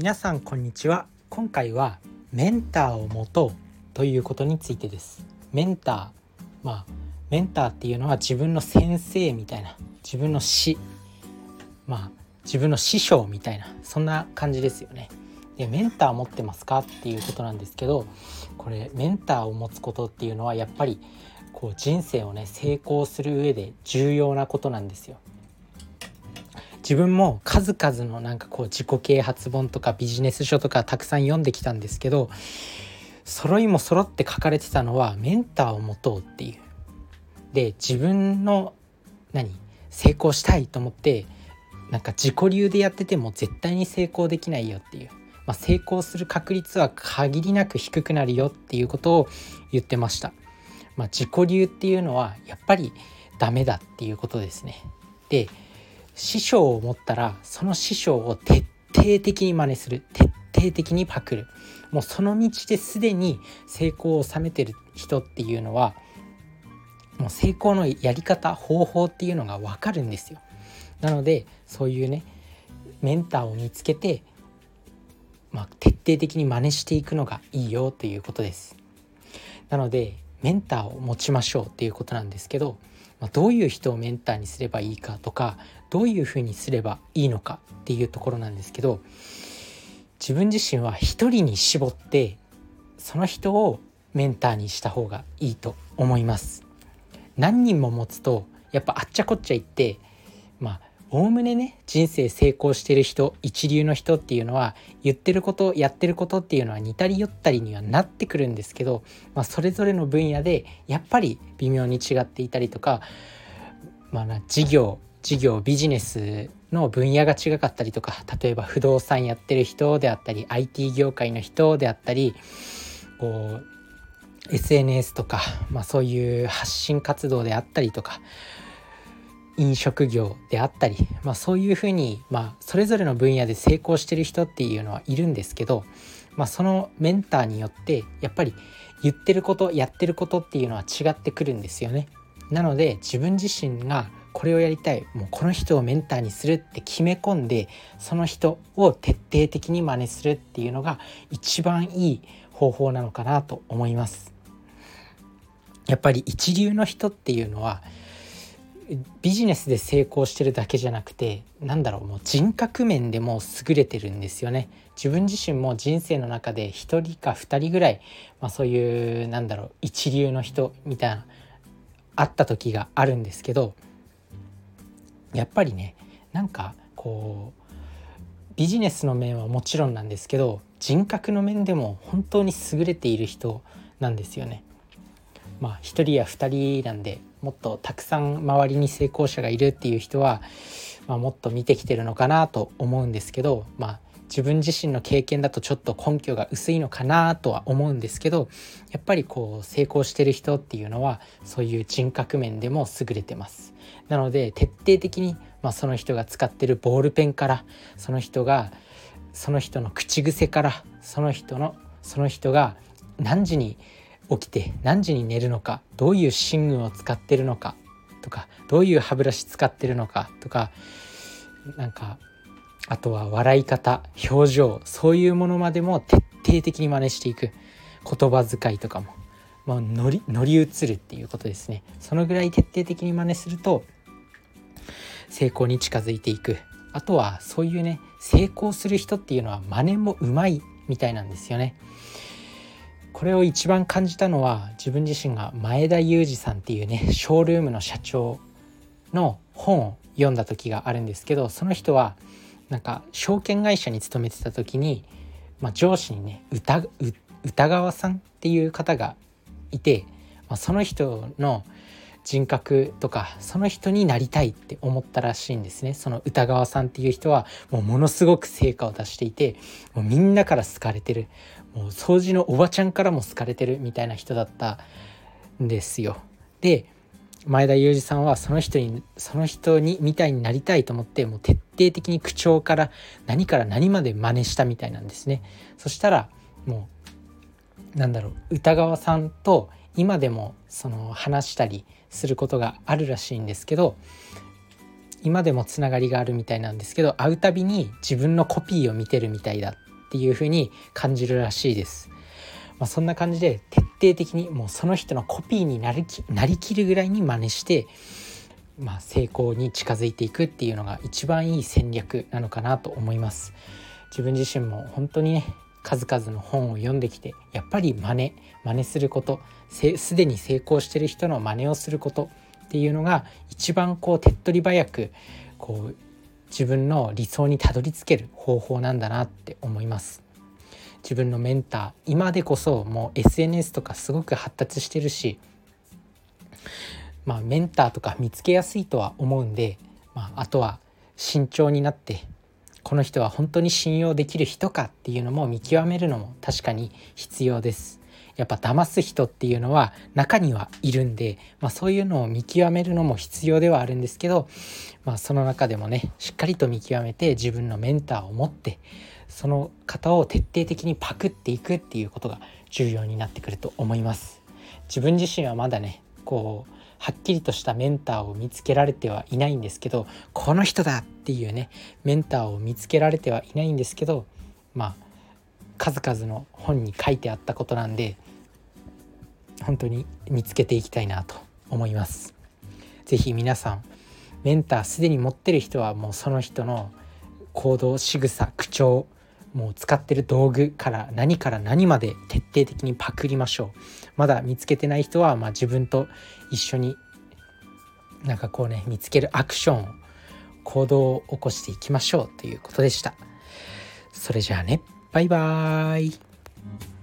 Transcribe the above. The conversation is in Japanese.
皆さんこんにちは。今回はメンターを持とうということについてです。メンターまあメンターっていうのは自分の先生みたいな自分の師まあ自分の師匠みたいなそんな感じですよね。でメンター持ってますかっていうことなんですけどこれメンターを持つことっていうのはやっぱりこう人生をね成功する上で重要なことなんですよ。自分も数々のなんかこう自己啓発本とかビジネス書とかたくさん読んできたんですけど揃いも揃って書かれてたのはメンターを持とうっていう。で自分の何成功したいと思ってなんか自己流でやってても絶対に成功できないよっていう、まあ、成功する確率は限りなく低くなるよっていうことを言ってました。まあ、自己流っていうのはやっぱりダメだっていうことですね。で師匠を持ったらその師匠を徹底的に真似する。徹底的にパクる。もうその道ですでに成功を収めてる人っていうのはもう成功のやり方方法っていうのが分かるんですよ。なのでそういうねメンターを見つけて、まあ、徹底的に真似していくのがいいよということです。なのでメンターを持ちましょうっていうことなんですけどまあ、どういう人をメンターにすればいいかとかどういうふうにすればいいのかっていうところなんですけど自分自身は一人に絞ってその人をメンターにした方がいいと思います。何人も持つとやっぱあっちゃこっちゃ行ってまあおおむねね人生成功してる人一流の人っていうのは言ってることやってることっていうのは似たり寄ったりにはなってくるんですけど、まあ、それぞれの分野でやっぱり微妙に違っていたりとか、まあな、事業事業ビジネスの分野が違かったりとか例えば不動産やってる人であったり IT 業界の人であったりこう SNS とか、まあ、そういう発信活動であったりとか飲食業であったり、まあ、そういうふうに、まあ、それぞれの分野で成功してる人っていうのはいるんですけど、まあ、そのメンターによってやっぱり言ってることやってることっていうのは違ってくるんですよね。なので自分自身がこれをやりたいもうこの人をメンターにするって決め込んでその人を徹底的に真似するっていうのが一番いい方法なのかなと思います。やっぱり一流の人っていうのはビジネスで成功してるだけじゃなくてなんだろうもう人格面でも優れてるんですよね自分自身も人生の中で1人か2人ぐらい、まあ、そういうなんだろう一流の人みたいな会った時があるんですけどやっぱりねなんかこうビジネスの面はもちろんなんですけど人格の面でも本当に優れている人なんですよね。まあ1人や2人なんでもっとたくさん周りに成功者がいるっていう人は、まあ、もっと見てきてるのかなと思うんですけど、まあ、自分自身の経験だとちょっと根拠が薄いのかなとは思うんですけどやっぱりこう成功してる人っていうのはそういう人格面でも優れてます。なので徹底的に、まあ、その人が使ってるボールペンからその人がその人の口癖からその人のその人が何時に起きて何時に寝るのかどういう寝具を使ってるのかとかどういう歯ブラシ使ってるのかとかなんかあとは笑い方表情そういうものまでも徹底的に真似していく言葉遣いとかも、まあ、乗り乗り移るっていうことですねそのぐらい徹底的に真似すると成功に近づいていくあとはそういうね成功する人っていうのは真似もうまいみたいなんですよね。これを一番感じたのは自分自身が前田裕二さんっていうねショールームの社長の本を読んだ時があるんですけどその人はなんか証券会社に勤めてた時に、まあ、上司にね歌歌川さんっていう方がいて、まあ、その人の人格とかその人になりたいって思ったらしいんですねその歌川さんっていう人はもうものすごく成果を出していてもうみんなから好かれてるもう掃除のおばちゃんからも好かれてるみたいな人だったんですよ。で前田裕二さんはその人にその人にみたいになりたいと思ってもう徹底的に口調から何から何まで真似したみたいなんですね。そしたらもうなんだろう歌川さんと今でもその話したりすることがあるらしいんですけど今でもつながりがあるみたいなんですけど会うたびに自分のコピーを見てるみたいだっていう風に感じるらしいです。まあ、そんな感じで徹底的にもうその人のコピーになりきなりきるぐらいに真似して、まあ、成功に近づいていくっていうのが一番いい戦略なのかなと思います。自分自身も本当にね数々の本を読んできてやっぱり真似真似することすでに成功してる人の真似をすることっていうのが一番こう手っ取り早くこう自分の理想にたどり着ける方法なんだなって思います。自分のメンター今でこそもう SNS とかすごく発達してるしまあメンターとか見つけやすいとは思うんで、まあ、あとは慎重になってこの人は本当に信用できる人かっていうのも見極めるのも確かに必要です。やっぱ騙す人っていうのは中にはいるんで、まあ、そういうのを見極めるのも必要ではあるんですけど、まあ、その中でもねしっかりと見極めて自分のメンターを持ってその方を徹底的にパクっていくっていうことが重要になってくると思います。自分自身はまだねこうはっきりとしたメンターを見つけられてはいないんですけどこの人だっていうねメンターを見つけられてはいないんですけどまあ数々の本に書いてあったことなんで本当に見つけていきたいなと思います。是非皆さんメンターすでに持ってる人はもうその人の行動仕草口調もう使ってる道具から何から何まで徹底的にパクりましょう。まだ見つけてない人はまあ自分と一緒になんかこうね見つけるアクション行動を起こしていきましょうということでした。それじゃあね。バイバーイ。